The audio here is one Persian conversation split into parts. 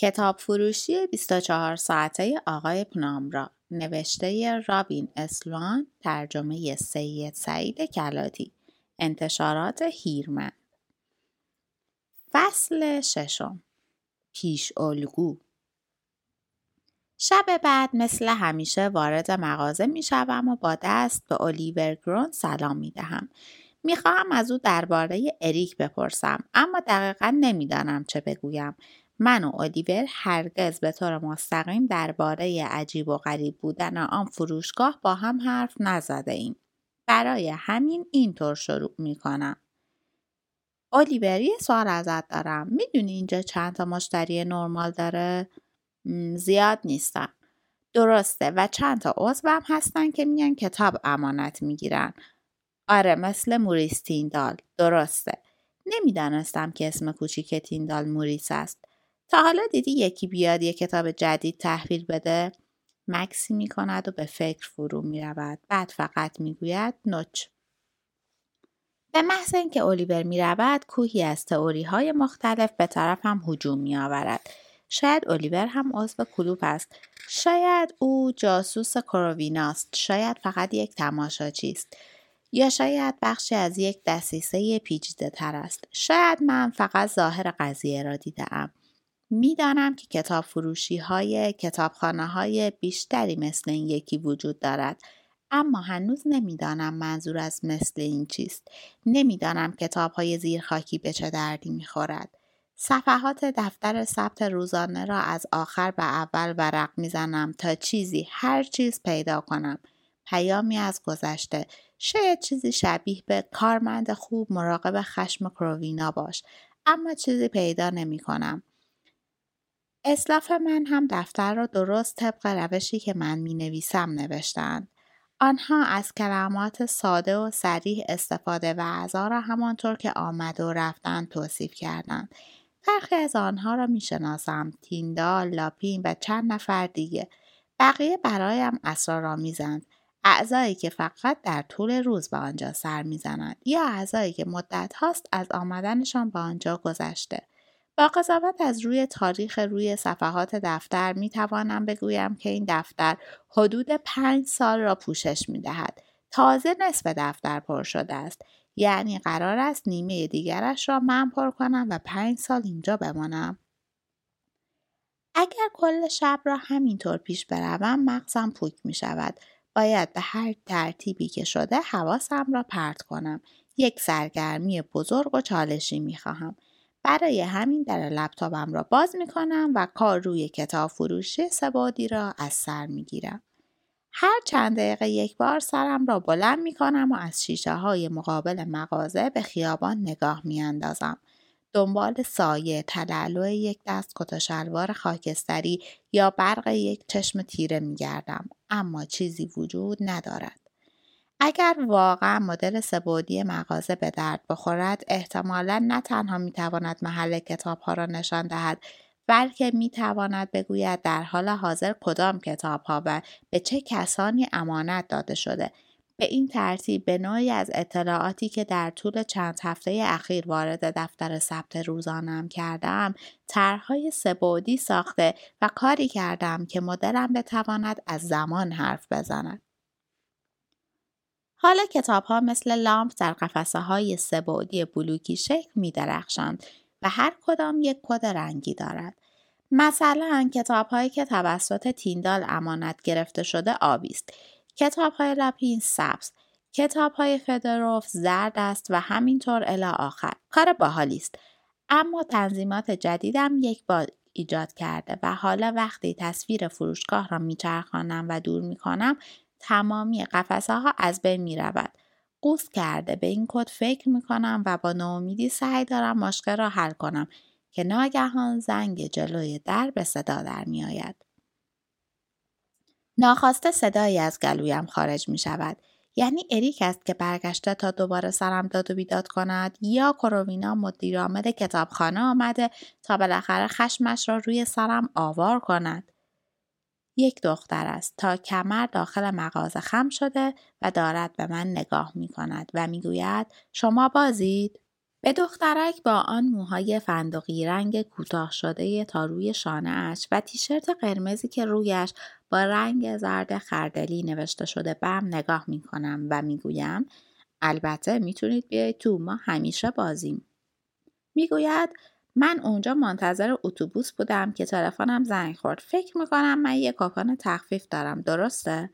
کتاب فروشی 24 ساعته آقای پنامرا نوشته رابین اسلوان ترجمه سید سعید کلاتی. انتشارات هیرمن فصل ششم. پیش الگو. شب بعد مثل همیشه وارد مغازه می شوم و با دست به الیور گرون سلام می دهم. می خواهم از او درباره اریک بپرسم اما دقیقا نمی‌دانم چه بگویم. من و الیور هرگز به طور مستقیم درباره عجیب و غریب بودن آن فروشگاه با هم حرف نزده ایم. برای همین اینطور شروع می کنم. الیور یه سوال ازت دارم. می‌دونی اینجا چند تا مشتری نرمال داره؟ زیاد نیستم. درسته و چند تا عضو هم هستن که میان کتاب امانت می‌گیرن. آره مثل موریس تیندال. درسته. نمی‌دانستم که اسم کوچیک تیندال موریس است. تا حالا دیدی یکی بیاد یه کتاب جدید تحویل بده؟ مکسی می کند و به فکر فرو می رود. بعد فقط می گوید نوچ. به محض اینکه الیور می رود کوهی از تئوری های مختلف به طرف هم هجوم می آورد. شاید الیور هم عضو کلوب است. شاید او جاسوس کروویناست. شاید فقط یک تماشاچی است. یا شاید بخشی از یک دسیسه پیچیده تر است. شاید من فقط ظاهر قضیه را دیدم. می‌دانم که کتاب فروشی های کتابخانه های بیشتری مثل این یکی وجود دارد اما هنوز نمی‌دانم منظور از مثل این چیست. نمی‌دانم کتاب های زیرخاکی به چه دردی می‌خورد. صفحات دفتر ثبت روزانه را از آخر به اول ورق می‌زنم تا چیزی هر چیز پیدا کنم. پیامی از گذشته. شاید چیزی شبیه به کارمند خوب مراقب خشم کرووینا باش اما چیزی پیدا نمی کنم. اسلاف من هم دفتر را درست طبق روشی که من می نویسم نوشتند. آنها از کلمات ساده و سریح استفاده و اعضا را همانطور که آمد و رفتن توصیف کردند. برخی از آنها را می شناسم. تیندال، لاپین و چند نفر دیگه. بقیه برایم اسرارآمیزند. اعضایی که فقط در طول روز به آنجا سر می‌زنند یا اعضایی که مدت هاست از آمدنشان به آنجا گذشته. با قضاوت از روی تاریخ روی صفحات دفتر می توانم بگویم که این دفتر حدود پنج سال را پوشش می دهد. تازه نصف دفتر پر شده است. یعنی قرار است نیمه دیگرش را من پر کنم و پنج سال اینجا بمانم. اگر کل شب را همینطور پیش بروم مغزم پوک می شود. باید به هر ترتیبی که شده حواسم را پرت کنم. یک سرگرمی بزرگ و چالشی می خواهم. برای همین در لپتاپم را باز می کنم و کار روی کتاب فروشی سبادی را از سر می گیرم. هر چند دقیقه یک بار سرم را بلند می کنم و از شیشه های مقابل مغازه به خیابان نگاه می اندازم. دنبال سایه تلالو یک دست کت شلوار خاکستری یا برق یک چشم تیره می گردم. اما چیزی وجود ندارد. اگر واقعا مدل سبودی مغازه به درد بخورد احتمالا نه تنها می‌تواند محل کتاب ها را نشان دهد بلکه می تواند بگوید در حال حاضر کدام کتاب ها و به چه کسانی امانت داده شده. به این ترتیب به نوعی از اطلاعاتی که در طول چند هفته اخیر وارد دفتر ثبت روزانم کردم طرحهای سبودی ساخته و کاری کردم که مدلم بتواند از زمان حرف بزند. حالا کتاب ها مثل لامپ در قفسه های سبودی بلوکی شکل می درخشند و هر کدام یک کد رنگی دارد. مثلا کتاب هایی که توسط تیندال امانت گرفته شده آبی است. کتاب های لاپین سبز، کتاب های فدروف زرد است و همینطور الی آخر. کار باحالی است. اما تنظیمات جدیدم یک بار ایجاد کرده و حالا وقتی تصویر فروشگاه را میچرخانم و دور می‌کنم تمامی قفسه ها از بین می رود. قوس کرده به این کد فکر می کنم و با ناامیدی سعی دارم مشکل را حل کنم که ناگهان زنگ جلوی در به صدا در می آید. ناخواسته صدایی از گلویم خارج می شود. یعنی اریک است که برگشته تا دوباره سرم داد و بیداد کند یا کرووینا مدیرعامل کتابخانه آمده تا بالاخره خشمش را روی سرم آوار کند یک دختر است تا کمر داخل مغازه خم شده و دارد به من نگاه می کند و می گوید شما بازید؟ به دخترک با آن موهای فندقی رنگ کوتاه شده تا روی اش و تیشرت قرمزی که رویش با رنگ زرد خردلی نوشته شده بم نگاه می کنم و می گویم البته می‌تونید بیایید تو ما همیشه بازیم. می‌گوید من اونجا منتظر اتوبوس بودم که تلفنم زنگ خورد. فکر می‌کنم من یه کاپان تخفیف دارم. درسته؟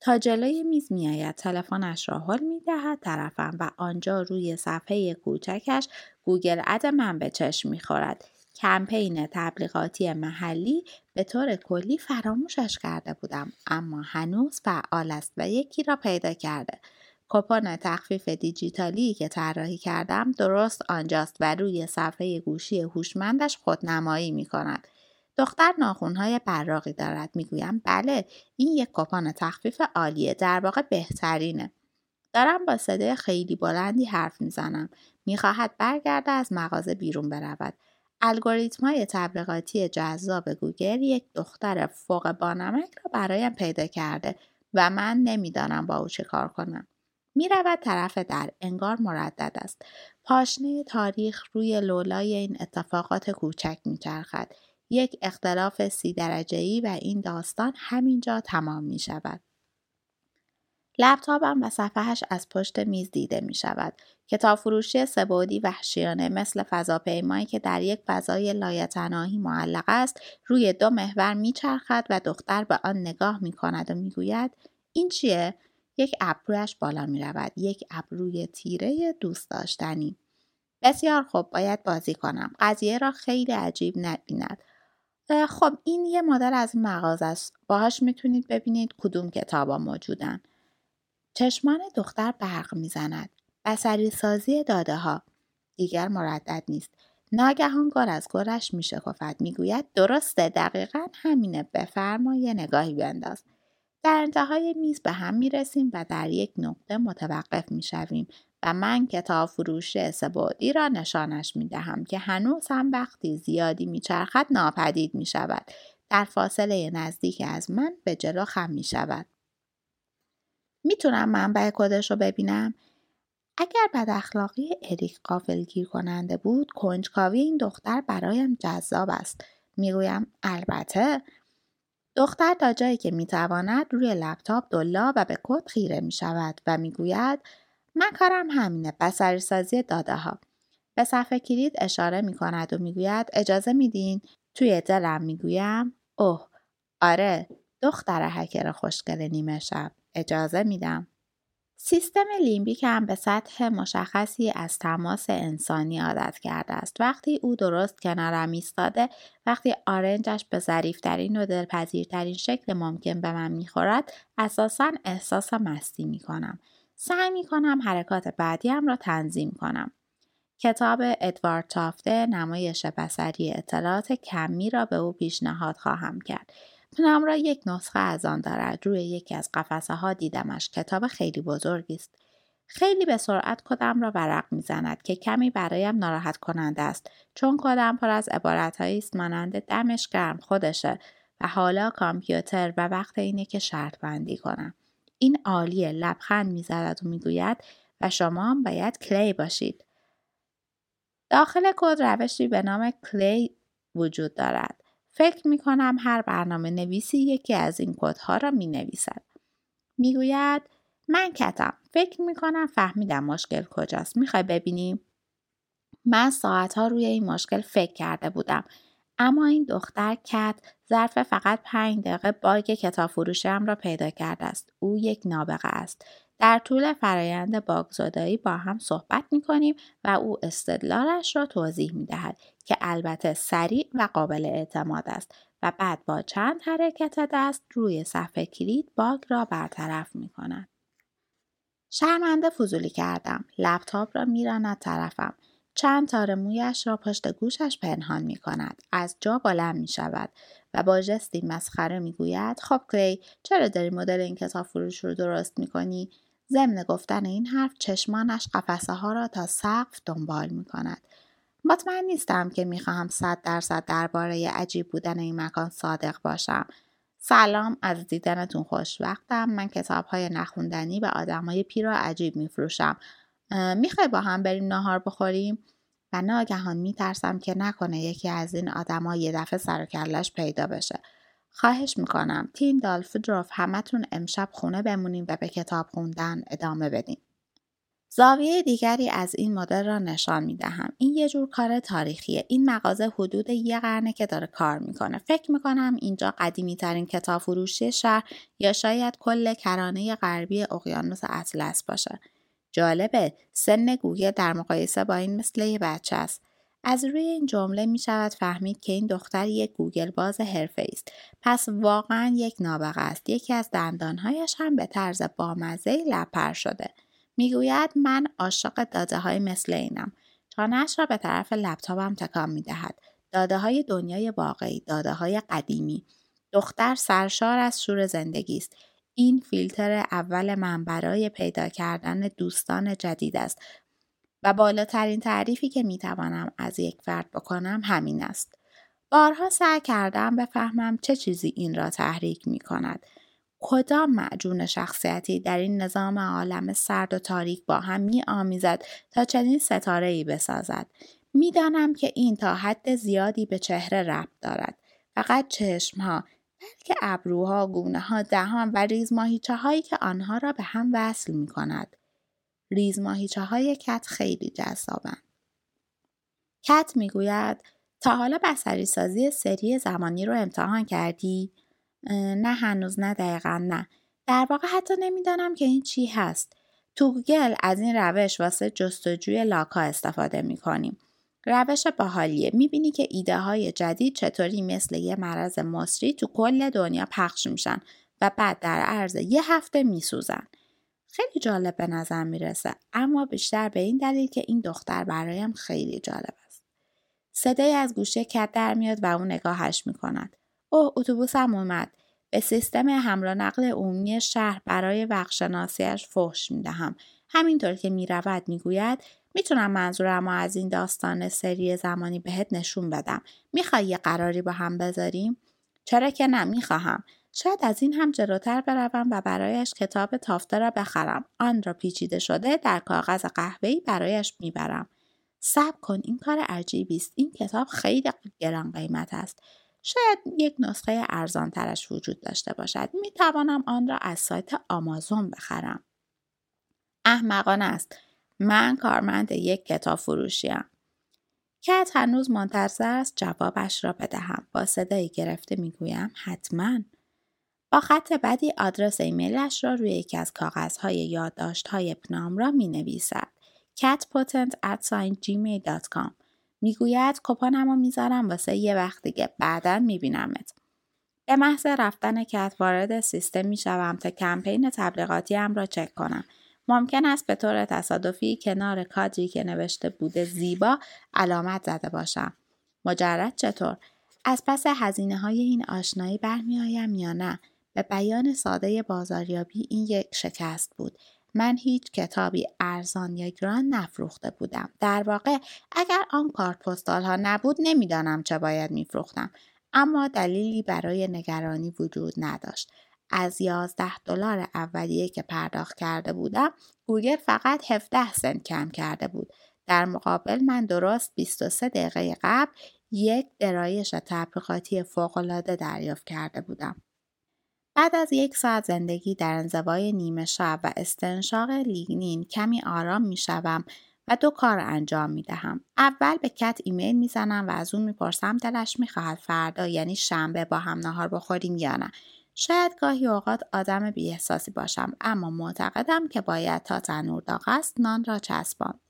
تا جلوی میز میآید تلفنش را حل می‌دهد طرفم و آنجا روی صفحه کوچکش گوگل اد من به چشم می‌خورد کمپین تبلیغاتی محلی به طور کلی فراموشش کرده بودم اما هنوز فعال است و یکی را پیدا کرده کپون تخفیف دیجیتالی که طراحی کردم درست آنجاست و روی صفحه گوشی هوشمندش خودنمایی می کند. دختر ناخونهای براقی دارد. می‌گویم بله این یک کپون تخفیف عالیه. در واقع بهترینه. دارم با صدای خیلی بلندی حرف می‌زنم. می‌خواهد برگرده از مغازه بیرون برود. الگوریتم های تبلیغاتی جذاب گوگل یک دختر فوق بانمک را برایم پیدا کرده و من نمی‌دانم با او چه کار کنم. می رود طرف در انگار مردد است پاشنه تاریخ روی لولای این اتفاقات کوچک میچرخد یک اختلاف سی درجه ای و این داستان همینجا تمام می شود. لپتاپم و صفحهش از پشت میز دیده می شود. کتاب فروشی سبودی وحشیانه مثل فضاپیمایی که در یک فضای لایتناهی معلق است روی دو محور میچرخد و دختر به آن نگاه می کند و می‌گوید این چیه؟ یک ابرویش بالا می رود. یک ابروی تیره دوست داشتنی. بسیار خوب باید بازی کنم. قضیه را خیلی عجیب نبیند. خب این یه مدل از مغازه است. باهاش می‌تونید ببینید کدوم کتابا موجودن. چشمان دختر برق می‌زند. بسری سازی داده ها. دیگر مردد نیست. ناگهان گار از گرش میشکفد می‌گوید درسته دقیقا همینه بفرما یه نگاهی بنداز در انتهای میز به هم می رسیم و در یک نقطه متوقف می شویم و من کتاب فروش سبودی را نشانش می دهم که هنوز هم وقتی زیادی می چرخد ناپدید می شود. در فاصله نزدیک از من به جلو خم می شود. می‌تونم منبع کدش رو ببینم؟ اگر بد اخلاقی اریک قافلگیر کننده بود کنجکاوی این دختر برایم جذاب است می‌گویم البته دختر تا جایی که می‌تواند روی لپتاپ دلا و به کد خیره می شود و می‌گوید من کارم همینه بسری سازی داده ها. به صفحه کلید اشاره می کند و می‌گوید اجازه میدین توی دلم می‌گویم اوه آره دختر هکر خوشگل نیمه شب اجازه میدم سیستم لیمبیک هم به سطح مشخصی از تماس انسانی عادت کرده است. وقتی او درست کنارم ایستاده، وقتی آرنجش به ظریفترین و دلپذیرترین شکل ممکن به من می‌خورد، اساسا احساس مستی می‌کنم. سعی می‌کنم حرکات بعدیم را تنظیم کنم. کتاب ادوارد تافته نمایش بسری اطلاعات کمی را به او پیشنهاد خواهم کرد. پنام را یک نسخه از آن دارد روی یکی از قفسه ها دیدمش. کتاب خیلی بزرگی است. خیلی به سرعت کدم را ورق می‌زند که کمی برایم ناراحت کننده است. چون کدم پر از عبارتهایی است مانند دمش گرم خودشه و حالا کامپیوتر و وقت اینه که شرط بندی کنم. این عالیه لبخند می‌زند و می‌گوید و شما هم باید کلی باشید. داخل کد روشی به نام کلی وجود دارد. فکر می کنم هر برنامه نویسی یکی از این کدها را می نویسد. می گوید من کتم. فکر می کنم فهمیدم مشکل کجاست. می خوای ببینیم؟ من ساعتها روی این مشکل فکر کرده بودم. اما این دختر کت ظرف فقط پنج دقیقه باگ کتاب فروشم را پیدا کرده است. او یک نابغه است. در طول فرایند باگزدایی با هم صحبت می کنیم و او استدلالش را توضیح می دهد که البته سریع و قابل اعتماد است و بعد با چند حرکت دست روی صفحه کلید باگ را برطرف می کند. شرمنده فضولی کردم. لپتاپ را میراند طرفم. چند تار مویش را پشت گوشش پنهان می کند. از جا بلند می شود و با جستی مسخره می گوید خب کلی چرا داری مدل این کتاب فروش رو درست می کنی؟ ضمن گفتن این حرف چشمانش قفسه ها را تا سقف دنبال می کند. مطمئن نیستم که می‌خواهم صد درصد درباره عجیب بودن این مکان صادق باشم. سلام از دیدنتون خوشوقتم من کتاب های نخوندنی به آدم های پیر و عجیب میفروشم. می‌خوای با هم بریم ناهار بخوریم و ناگهان میترسم که نکنه یکی از این آدما یه دفعه سر پیدا بشه خواهش می‌کنم تین دالفدروف همتون امشب خونه بمونیم و به کتاب خوندن ادامه بدیم زاویه دیگری از این مدل را نشان می دهم. این یه جور کار تاریخیه. این مغازه حدود یه قرنه که داره کار می‌کنه. فکر می‌کنم اینجا قدیمی ترین کتاب فروشی شهر یا شاید کل کرانه غربی اقیانوس اطلس باشه. جالبه سن گوگل در مقایسه با این مثل یه بچه است. از روی این جمله می شود فهمید که این دختر یک گوگل باز حرفه‌ای است. پس واقعا یک نابغه است. یکی از دندانهایش هم به طرز بامزه لب‌پر شده. می‌گوید من عاشق داده های مثل اینم. چانش را به طرف لپتاپم تکان می دهد. داده های دنیای واقعی، داده های قدیمی. دختر سرشار از شور زندگی است. این فیلتر اول من برای پیدا کردن دوستان جدید است و بالاترین تعریفی که می توانم از یک فرد بکنم همین است. بارها سعی کردم بفهمم چه چیزی این را تحریک می کند. کدام معجون شخصیتی در این نظام عالم سرد و تاریک با هم می آمیزد تا چنین ستاره ای بسازد. می‌دانم که این تا حد زیادی به چهره ربط دارد. فقط چشمها بلکه ابروها، گونه ها، دهان و ریزماهیچه هایی که آنها را به هم وصل می کند. ریزماهیچه های کت خیلی جذابند. کت می‌گوید تا حالا بسری سازی سری زمانی رو امتحان کردی؟ نه هنوز نه دقیقا نه. در واقع حتی نمی‌دانم که این چی هست. تو گوگل از این روش واسه جستجوی لاکا استفاده می کنیم. روش باحالیه می‌بینی که ایده های جدید چطوری مثل یه مرض مصری تو کل دنیا پخش میشن و بعد در عرض یه هفته میسوزن. خیلی جالب به نظر می‌رسه اما بیشتر به این دلیل که این دختر برایم خیلی جالب است. صدای از گوشه کت در میاد و اون نگاهش می‌کند. اوه اتوبوسم اومد. به سیستم حمل و نقل عمومی شهر برای وقتشناسیش فحش می‌دهم. همینطور که می‌رود می‌گوید می‌تونم منظورم از این داستان سری زمانی بهت نشون بدم. می‌خوای یه قراری با هم بذاریم؟ چرا که نه می‌خواهم. شاید از این هم جلوتر بروم و برایش کتاب تافته را بخرم. آن را پیچیده شده در کاغذ قهوه‌ای برایش می‌برم. صبر کن این کار عجیبی است. این کتاب خیلی گران قیمت است. شاید یک نسخه ارزان ترش وجود داشته باشد. می توانم آن را از سایت آمازون بخرم. احمقانه است. من کارمند یک کتاب فروشیم. کت هنوز منتظر است جوابش را بدهم. با صدایی گرفته می‌گویم حتما. با خط بدی آدرس ایمیلش را روی یکی از کاغذهای یادداشت‌های پنام را می نویسد. catpotent at gmail.com می‌گوید کپانم رو می‌ذارم واسه یه وقت دیگه بعدا میبینمت. به محض رفتن کت وارد سیستم می‌شوم تا کمپین تبلیغاتیم را چک کنم. ممکن است به طور تصادفی کنار کادری که نوشته بوده زیبا علامت زده باشم. مجرد چطور؟ از پس هزینه های این آشنایی برمیآیم یا نه؟ به بیان ساده بازاریابی این یک شکست بود. من هیچ کتابی ارزان یا گران نفروخته بودم. در واقع اگر آن کارت پستال ها نبود نمی‌دانم چه باید میفروختم. اما دلیلی برای نگرانی وجود نداشت. از 11 دلار اولیه که پرداخت کرده بودم گوگل فقط 17 سنت کم کرده بود. در مقابل من درست 23 دقیقه قبل یک درایش تبلیغاتی فوقالعاده دریافت کرده بودم. بعد از یک ساعت زندگی در انزوای نیمه شب و استنشاق لیگنین کمی آرام می شوم و دو کار انجام می دهم. اول به کت ایمیل می زنم و از اون می‌پرسم دلش می خواهد فردا یعنی شنبه با هم نهار بخوریم یا نه. شاید گاهی اوقات آدم بیاحساسی باشم اما معتقدم که باید تا تنور داغ است نان را چسباند.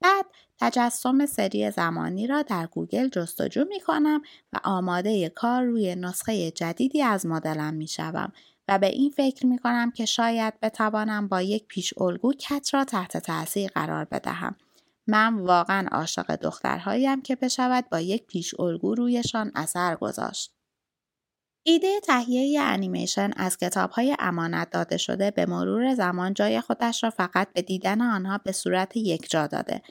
بعد تجسم سری زمانی را در گوگل جستجو می کنم و آماده کار روی نسخه جدیدی از مدلم می شوم و به این فکر می کنم که شاید بتوانم با یک پیش الگو کت را تحت تاثیر قرار بدهم. من واقعا عاشق دخترهاییم که بشود با یک پیش الگو رویشان اثر گذاشت. ایده تهیه انیمیشن از کتاب های امانت داده شده به مرور زمان جای خودش را فقط به دیدن آنها به صورت یکجا داده.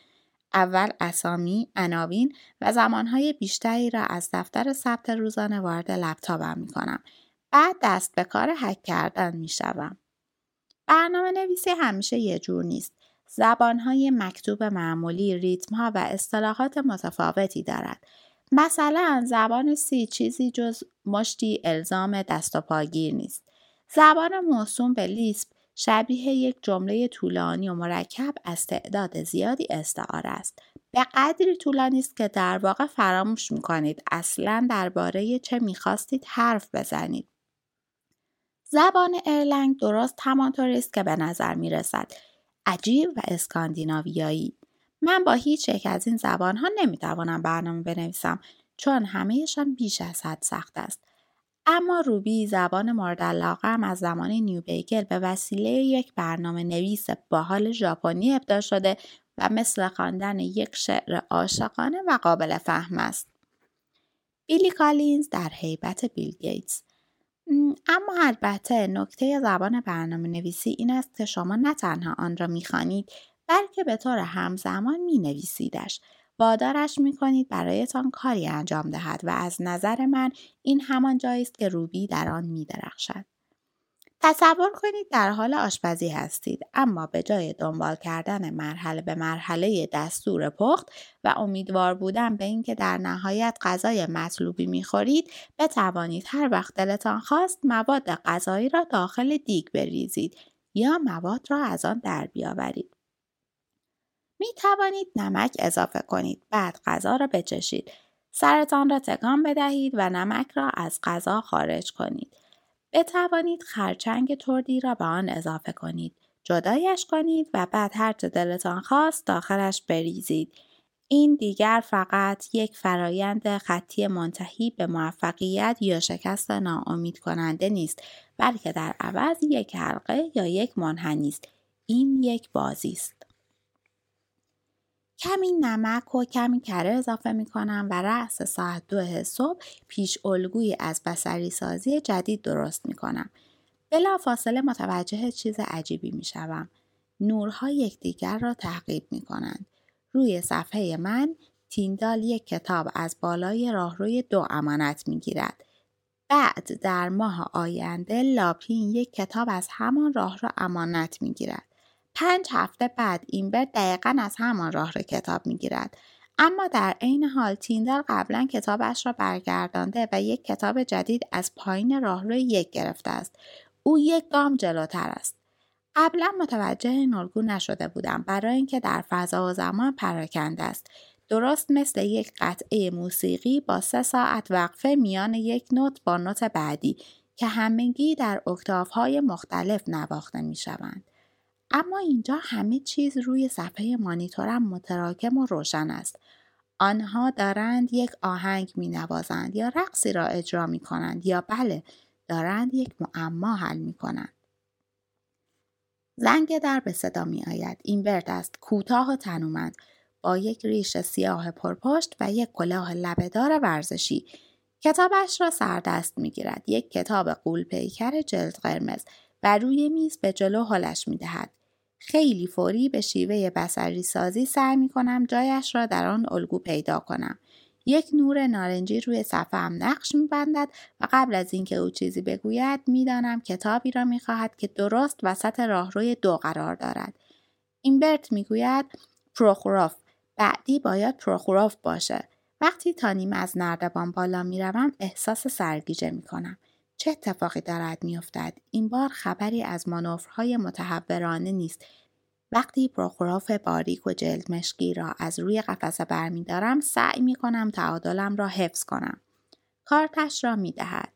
اول اسامی، عناوین و زمانهای بیشتری را از دفتر ثبت روزانه وارد لپتاپم می کنم. بعد دست به کار حک کردن می شوم. برنامه نویسی همیشه یه جور نیست. زبانهای مکتوب معمولی ریتمها و اصطلاحات متفاوتی دارد. مثلا زبان سی چیزی جز مشتی الزام دست و پاگیر نیست. زبان موسوم به لیسپ شبیه یک جمله طولانی و مرکب از تعداد زیادی استعاره است. به قدری طولانی است که در واقع فراموش می‌کنید اصلا درباره چه می‌خواستید حرف بزنید. زبان ارلنگ درست همانطوری است که به نظر می رسد. عجیب و اسکاندیناویایی. من با هیچ یک از این زبان ها نمی توانم برنامه بنویسم چون همهشان بیش از حد سخت است. اما روبی زبان مورد علاقه از زمان نیو بیگل به وسیله یک برنامه نویس باحال ژاپنی ابداع شده و مثل خواندن یک شعر عاشقانه و قابل فهم است. بیلی کالینز در هیبت بیل گیتس اما البته نکته زبان برنامه نویسی این است که شما نه تنها آن را می‌خوانید بلکه به طور همزمان می نویسیدش. وادارش می کنید برایتان کاری انجام دهد و از نظر من این همان جایی است که روبی در آن می درخشد. تصور کنید در حال آشپزی هستید اما به جای دنبال کردن مرحله به مرحله دستور پخت و امیدوار بودن به اینکه در نهایت غذای مطلوبی می‌خورید بتوانید هر وقت دلتان خواست مواد غذایی را داخل دیگ بریزید یا مواد را از آن در بیاورید می توانید نمک اضافه کنید بعد غذا را بچشید سرتان را تکان بدهید و نمک را از غذا خارج کنید بتوانید خرچنگ تردی را به آن اضافه کنید. جدایش کنید و بعد هر چه دلتان خواست داخلش بریزید. این دیگر فقط یک فرایند خطی منتهی به موفقیت یا شکست ناامید کننده نیست بلکه در عوض یک حلقه یا یک منحنی است. این یک بازی است. کمی نمک و کمی کره اضافه می کنم و رأس ساعت دو صبح پیش الگویی از بسری سازی جدید درست می کنم. بلا فاصله متوجه چیز عجیبی می شوم. نورها یکدیگر را تعقیب می کنند. روی صفحه من تیندال یک کتاب از بالای راهروی دو امانت می گیرد. بعد در ماه آینده لاپین یک کتاب از همان راه را امانت می گیرد. پنج هفته بعد اینبر دقیقا از همان راه را کتاب می‌گیرد. اما در عین حال تیندر قبلا کتابش را برگردانده و یک کتاب جدید از پایین راهروی یک گرفته است. او یک گام جلوتر است. قبلا متوجه این الگو نشده بودم برای اینکه در فضا و زمان پراکنده است. درست مثل یک قطعه موسیقی با سه ساعت وقفه میان یک نوت با نوت بعدی که همگی در اکتاف مختلف نواخته می شوند. اما اینجا همه چیز روی صفحه مانیتورم متراکم و روشن است. آنها دارند یک آهنگ می نوازند یا رقصی را اجرا می کنند یا بله دارند یک معما حل می کنند. زنگ در به صدا می آید. این برد است کوتاه و تنومند با یک ریش سیاه پرپشت و یک کلاه لبهدار ورزشی. کتابش را سردست می گیرد. یک کتاب قول پیکر جلد قرمز و روی میز به جلو حالش می دهد. خیلی فوری به شیوه بسری سازی سعی می کنم جایش را در آن الگو پیدا کنم. یک نور نارنجی روی صفحه هم نقش می بندد و قبل از اینکه او چیزی بگوید می‌دانم کتابی را می خواهد که درست وسط راهروی دو قرار دارد. اینبرت می‌گوید پروخوروف بعدی باید پروخوروف باشه. وقتی تا نیم از نردبان بالا می‌روم احساس سرگیجه می کنم. چه اتفاقی دارد میافتد این بار خبری از مانورهای متحورانه نیست وقتی پروخوراف باریک و جلد مشکی را از روی قفسه برمیدارم سعی می کنم تعادلم را حفظ کنم. کارتش را می دهد.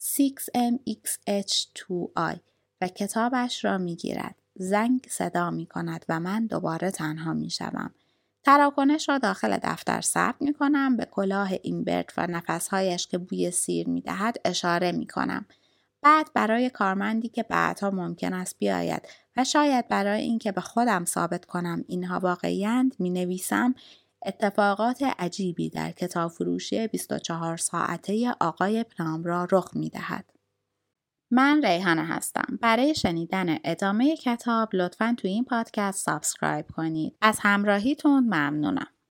6MXH2I و کتابش را می گیرد. زنگ صدا می کند و من دوباره تنها می شوم. تراکنش را داخل دفتر ثبت می کنم به کلاه اینبرت و نفسهایش که بوی سیر می دهد اشاره می کنم. بعد برای کارمندی که بعدها ممکن است بیاید و شاید برای اینکه به خودم ثابت کنم اینها واقعیند می نویسم اتفاقات عجیبی در کتاب فروشی 24 ساعته آقای پنامبرا رخ می دهد. من ریحانه هستم. برای شنیدن ادامه کتاب لطفا تو این پادکست سابسکرایب کنید. از همراهیتون ممنونم.